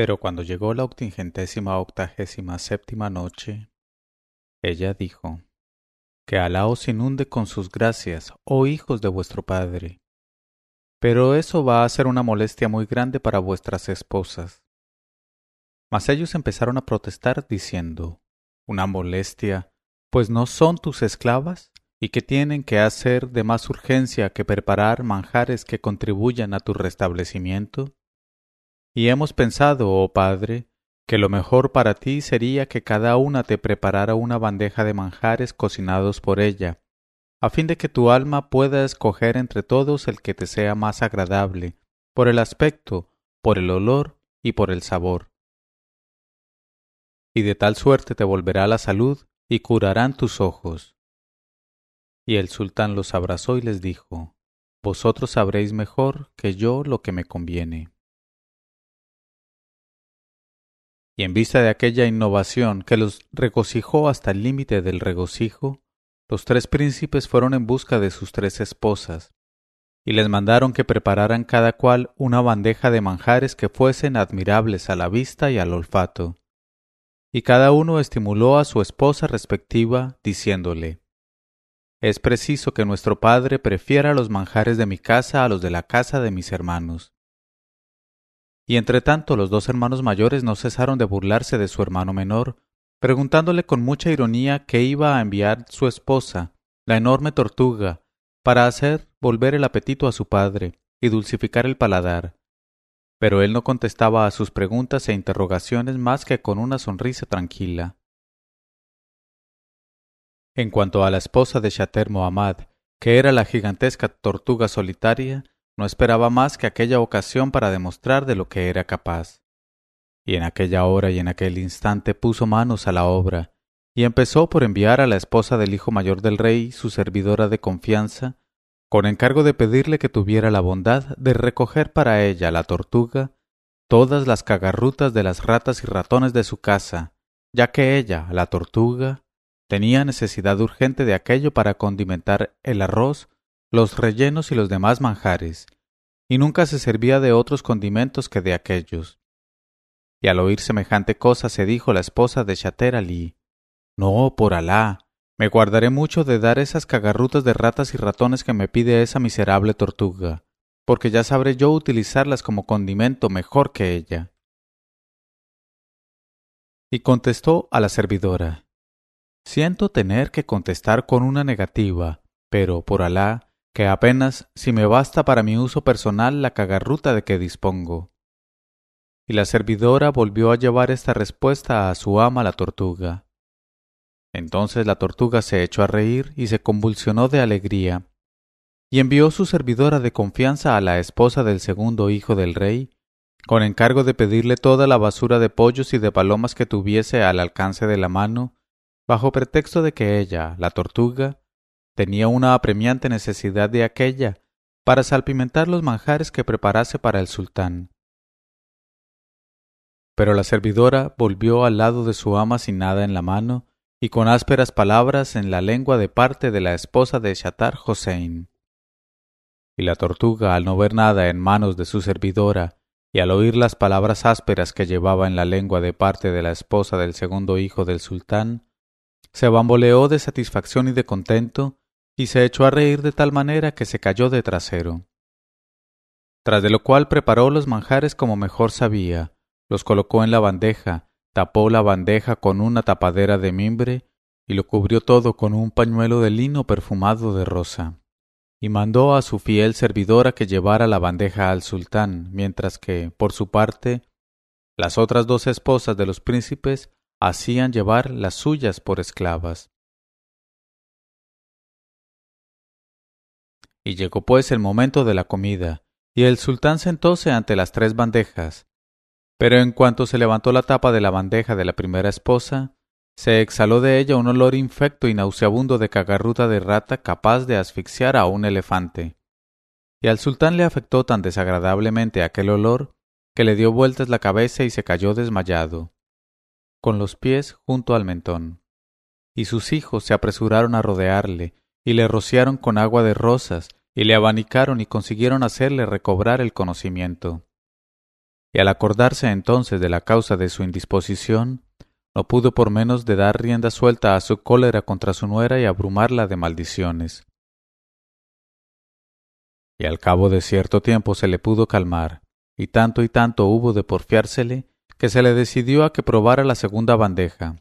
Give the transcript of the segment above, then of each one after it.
Pero cuando llegó la octingentésima octagésima séptima noche, ella dijo, Que Alá os inunde con sus gracias, oh hijos de vuestro Padre. Pero eso va a ser una molestia muy grande para vuestras esposas. Mas ellos empezaron a protestar diciendo, Una molestia, pues no son tus esclavas, y que tienen que hacer de más urgencia que preparar manjares que contribuyan a tu restablecimiento? Y hemos pensado, oh Padre, que lo mejor para ti sería que cada una te preparara una bandeja de manjares cocinados por ella, a fin de que tu alma pueda escoger entre todos el que te sea más agradable, por el aspecto, por el olor y por el sabor. Y de tal suerte te volverá la salud y curarán tus ojos. Y el sultán los abrazó y les dijo, Vosotros sabréis mejor que yo lo que me conviene. Y en vista de aquella innovación que los regocijó hasta el límite del regocijo, los tres príncipes fueron en busca de sus tres esposas, y les mandaron que prepararan cada cual una bandeja de manjares que fuesen admirables a la vista y al olfato. Y cada uno estimuló a su esposa respectiva, diciéndole es preciso que nuestro padre prefiera los manjares de mi casa a los de la casa de mis hermanos. Y entre tanto los dos hermanos mayores no cesaron de burlarse de su hermano menor, preguntándole con mucha ironía qué iba a enviar su esposa, la enorme tortuga, para hacer volver el apetito a su padre y dulcificar el paladar. Pero él no contestaba a sus preguntas e interrogaciones más que con una sonrisa tranquila. En cuanto a la esposa de Shater Mohammad, que era la gigantesca tortuga solitaria, no esperaba más que aquella ocasión para demostrar de lo que era capaz. Y en aquella hora y en aquel instante puso manos a la obra, y empezó por enviar a la esposa del hijo mayor del rey, su servidora de confianza, con encargo de pedirle que tuviera la bondad de recoger para ella la tortuga todas las cagarrutas de las ratas y ratones de su casa, ya que ella, la tortuga, Tenía necesidad urgente de aquello para condimentar el arroz, los rellenos y los demás manjares, y nunca se servía de otros condimentos que de aquellos. Y al oír semejante cosa se dijo la esposa de Shater Ali, No, por Alá, me guardaré mucho de dar esas cagarrutas de ratas y ratones que me pide esa miserable tortuga, porque ya sabré yo utilizarlas como condimento mejor que ella. Y contestó a la servidora, Siento tener que contestar con una negativa, pero por Alá, que apenas si me basta para mi uso personal la cagarruta de que dispongo. Y la servidora volvió a llevar esta respuesta a su ama la tortuga. Entonces la tortuga se echó a reír y se convulsionó de alegría, y envió su servidora de confianza a la esposa del segundo hijo del rey, con encargo de pedirle toda la basura de pollos y de palomas que tuviese al alcance de la mano, bajo pretexto de que ella, la tortuga, tenía una apremiante necesidad de aquella para salpimentar los manjares que preparase para el sultán. Pero la servidora volvió al lado de su ama sin nada en la mano y con ásperas palabras en la lengua de parte de la esposa de Shatar Hossein. Y la tortuga, al no ver nada en manos de su servidora, y al oír las palabras ásperas que llevaba en la lengua de parte de la esposa del segundo hijo del sultán, se bamboleó de satisfacción y de contento, y se echó a reír de tal manera que se cayó de trasero. Tras de lo cual preparó los manjares como mejor sabía, los colocó en la bandeja, tapó la bandeja con una tapadera de mimbre y lo cubrió todo con un pañuelo de lino perfumado de rosa. Y mandó a su fiel servidora que llevara la bandeja al sultán, mientras que, por su parte, las otras dos esposas de los príncipes hacían llevar las suyas por esclavas. Y llegó pues el momento de la comida, y el sultán sentóse ante las tres bandejas. Pero en cuanto se levantó la tapa de la bandeja de la primera esposa, se exhaló de ella un olor infecto y nauseabundo de cagarruta de rata capaz de asfixiar a un elefante. Y al sultán le afectó tan desagradablemente aquel olor que le dio vueltas la cabeza y se cayó desmayado con los pies junto al mentón. Y sus hijos se apresuraron a rodearle, y le rociaron con agua de rosas, y le abanicaron y consiguieron hacerle recobrar el conocimiento. y al acordarse entonces de la causa de su indisposición, no pudo por menos de dar rienda suelta a su cólera contra su nuera y abrumarla de maldiciones. Y al cabo de cierto tiempo se le pudo calmar, y tanto y tanto hubo de porfiársele que se le decidió a que probara la segunda bandeja.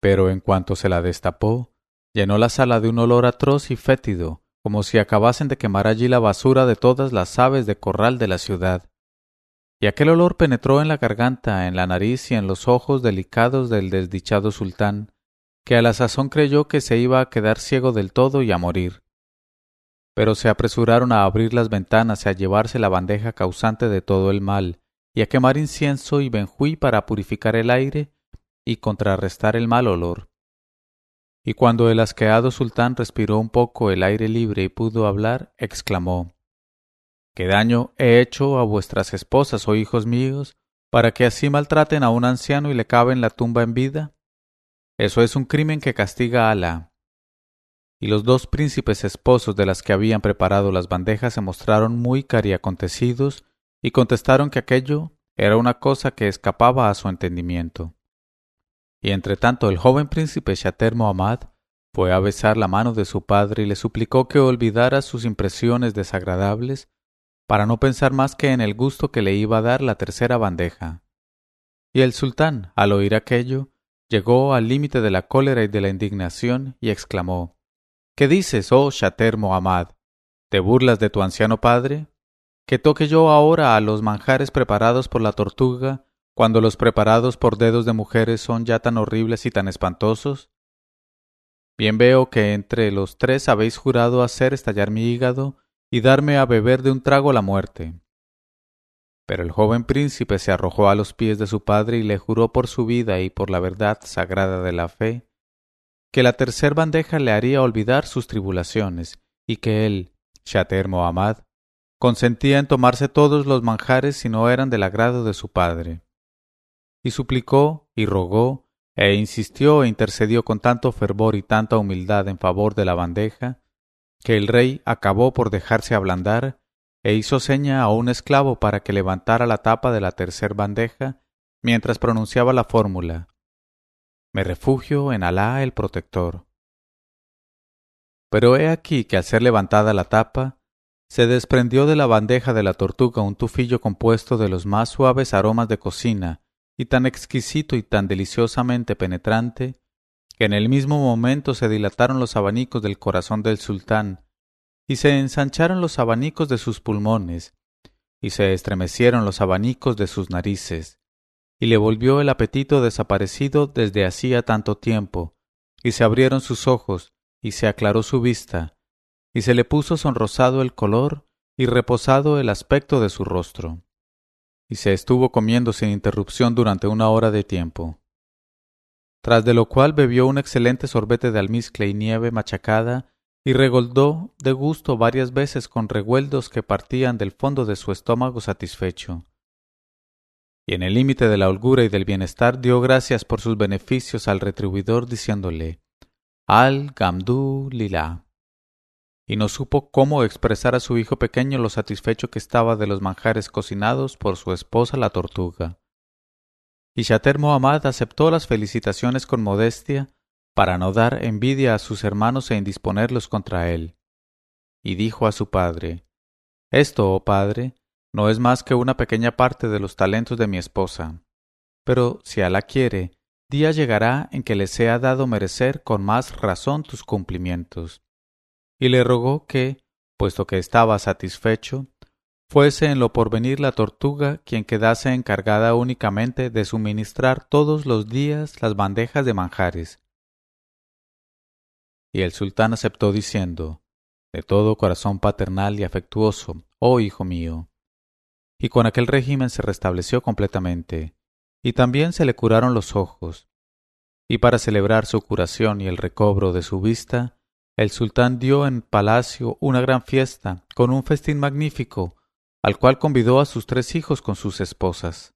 Pero en cuanto se la destapó, llenó la sala de un olor atroz y fétido, como si acabasen de quemar allí la basura de todas las aves de corral de la ciudad. Y aquel olor penetró en la garganta, en la nariz y en los ojos delicados del desdichado sultán, que a la sazón creyó que se iba a quedar ciego del todo y a morir. Pero se apresuraron a abrir las ventanas y a llevarse la bandeja causante de todo el mal, y a quemar incienso y benjuí para purificar el aire y contrarrestar el mal olor. Y cuando el asqueado sultán respiró un poco el aire libre y pudo hablar, exclamó ¿Qué daño he hecho a vuestras esposas, oh hijos míos, para que así maltraten a un anciano y le caben la tumba en vida? Eso es un crimen que castiga a Alá. Y los dos príncipes esposos de las que habían preparado las bandejas se mostraron muy cariacontecidos y contestaron que aquello era una cosa que escapaba a su entendimiento. Y entre tanto el joven príncipe Shater Mohammad fue a besar la mano de su padre y le suplicó que olvidara sus impresiones desagradables para no pensar más que en el gusto que le iba a dar la tercera bandeja. Y el sultán, al oír aquello, llegó al límite de la cólera y de la indignación y exclamó ¿Qué dices, oh Shater Mohammad? ¿Te burlas de tu anciano padre? ¿Que toque yo ahora a los manjares preparados por la tortuga cuando los preparados por dedos de mujeres son ya tan horribles y tan espantosos? Bien veo que entre los tres habéis jurado hacer estallar mi hígado y darme a beber de un trago la muerte. Pero el joven príncipe se arrojó a los pies de su padre y le juró por su vida y por la verdad sagrada de la fe, que la tercer bandeja le haría olvidar sus tribulaciones, y que él, Shater Mohammad, consentía en tomarse todos los manjares si no eran del agrado de su padre y suplicó y rogó e insistió e intercedió con tanto fervor y tanta humildad en favor de la bandeja, que el rey acabó por dejarse ablandar e hizo seña a un esclavo para que levantara la tapa de la tercer bandeja mientras pronunciaba la fórmula Me refugio en Alá el protector. Pero he aquí que al ser levantada la tapa, se desprendió de la bandeja de la tortuga un tufillo compuesto de los más suaves aromas de cocina y tan exquisito y tan deliciosamente penetrante, que en el mismo momento se dilataron los abanicos del corazón del sultán, y se ensancharon los abanicos de sus pulmones, y se estremecieron los abanicos de sus narices, y le volvió el apetito desaparecido desde hacía tanto tiempo, y se abrieron sus ojos, y se aclaró su vista, y se le puso sonrosado el color y reposado el aspecto de su rostro y se estuvo comiendo sin interrupción durante una hora de tiempo. Tras de lo cual bebió un excelente sorbete de almizcle y nieve machacada y regoldó de gusto varias veces con regueldos que partían del fondo de su estómago satisfecho. Y en el límite de la holgura y del bienestar dio gracias por sus beneficios al retribuidor diciéndole Al Gamdu Lila y no supo cómo expresar a su hijo pequeño lo satisfecho que estaba de los manjares cocinados por su esposa la tortuga. Y Shater Mohammad aceptó las felicitaciones con modestia para no dar envidia a sus hermanos e indisponerlos contra él. Y dijo a su padre Esto, oh padre, no es más que una pequeña parte de los talentos de mi esposa. Pero si Alá quiere, día llegará en que le sea dado merecer con más razón tus cumplimientos y le rogó que, puesto que estaba satisfecho, fuese en lo porvenir la tortuga quien quedase encargada únicamente de suministrar todos los días las bandejas de manjares. Y el sultán aceptó diciendo, de todo corazón paternal y afectuoso, oh hijo mío. Y con aquel régimen se restableció completamente, y también se le curaron los ojos. Y para celebrar su curación y el recobro de su vista, el sultán dio en palacio una gran fiesta, con un festín magnífico, al cual convidó a sus tres hijos con sus esposas.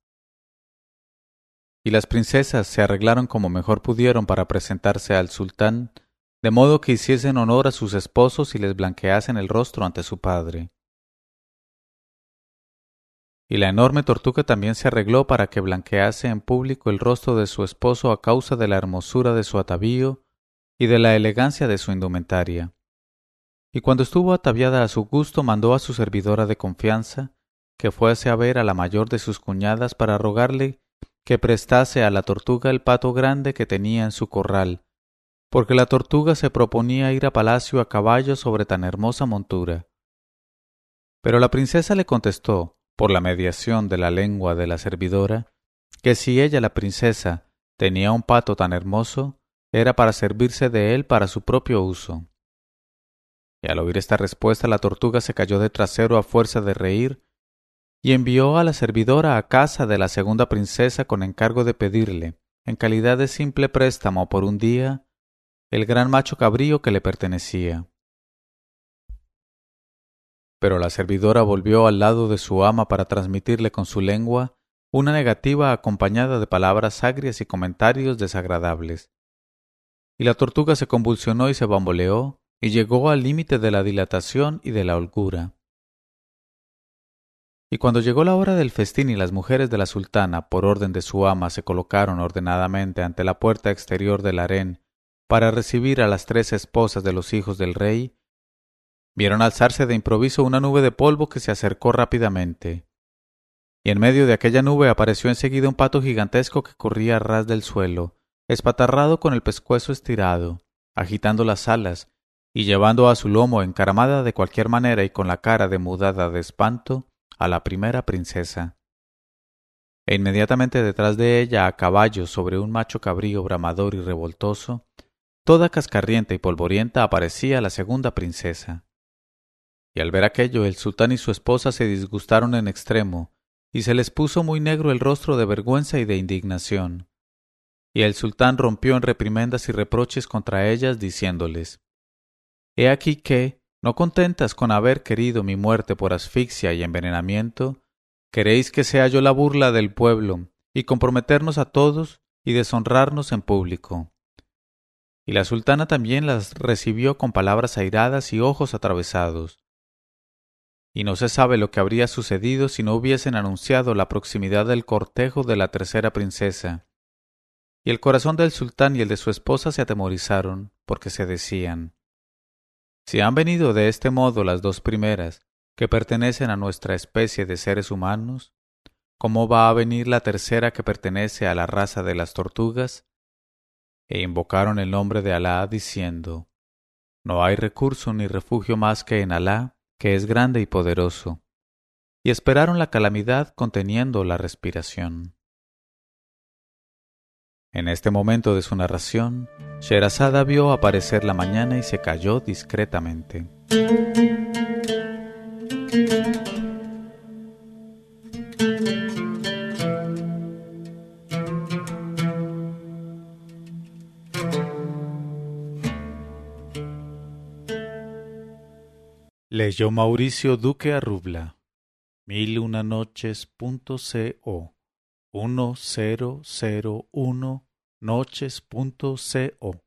Y las princesas se arreglaron como mejor pudieron para presentarse al sultán, de modo que hiciesen honor a sus esposos y les blanqueasen el rostro ante su padre. y la enorme tortuga también se arregló para que blanquease en público el rostro de su esposo a causa de la hermosura de su atavío y de la elegancia de su indumentaria. Y cuando estuvo ataviada a su gusto mandó a su servidora de confianza que fuese a ver a la mayor de sus cuñadas para rogarle que prestase a la tortuga el pato grande que tenía en su corral, porque la tortuga se proponía ir a palacio a caballo sobre tan hermosa montura. Pero la princesa le contestó, por la mediación de la lengua de la servidora, que si ella, la princesa, tenía un pato tan hermoso, era para servirse de él para su propio uso. Y al oír esta respuesta la tortuga se cayó de trasero a fuerza de reír, y envió a la servidora a casa de la segunda princesa con encargo de pedirle, en calidad de simple préstamo por un día, el gran macho cabrío que le pertenecía. Pero la servidora volvió al lado de su ama para transmitirle con su lengua una negativa acompañada de palabras agrias y comentarios desagradables. Y la tortuga se convulsionó y se bamboleó, y llegó al límite de la dilatación y de la holgura. Y cuando llegó la hora del festín y las mujeres de la sultana, por orden de su ama, se colocaron ordenadamente ante la puerta exterior del harén para recibir a las tres esposas de los hijos del rey, Vieron alzarse de improviso una nube de polvo que se acercó rápidamente. Y en medio de aquella nube apareció enseguida un pato gigantesco que corría a ras del suelo, espatarrado con el pescuezo estirado, agitando las alas, y llevando a su lomo encaramada de cualquier manera y con la cara demudada de espanto a la primera princesa. E inmediatamente detrás de ella, a caballo sobre un macho cabrío bramador y revoltoso, toda cascarrienta y polvorienta aparecía la segunda princesa. Y al ver aquello el sultán y su esposa se disgustaron en extremo, y se les puso muy negro el rostro de vergüenza y de indignación. Y el sultán rompió en reprimendas y reproches contra ellas, diciéndoles He aquí que, no contentas con haber querido mi muerte por asfixia y envenenamiento, queréis que sea yo la burla del pueblo, y comprometernos a todos y deshonrarnos en público. Y la sultana también las recibió con palabras airadas y ojos atravesados y no se sabe lo que habría sucedido si no hubiesen anunciado la proximidad del cortejo de la tercera princesa. Y el corazón del sultán y el de su esposa se atemorizaron, porque se decían Si han venido de este modo las dos primeras, que pertenecen a nuestra especie de seres humanos, ¿cómo va a venir la tercera que pertenece a la raza de las tortugas? E invocaron el nombre de Alá diciendo No hay recurso ni refugio más que en Alá, que es grande y poderoso, y esperaron la calamidad conteniendo la respiración. En este momento de su narración, Sherazada vio aparecer la mañana y se cayó discretamente. Leyó Mauricio Duque Arrubla, mil una noches.co 1001 noches.co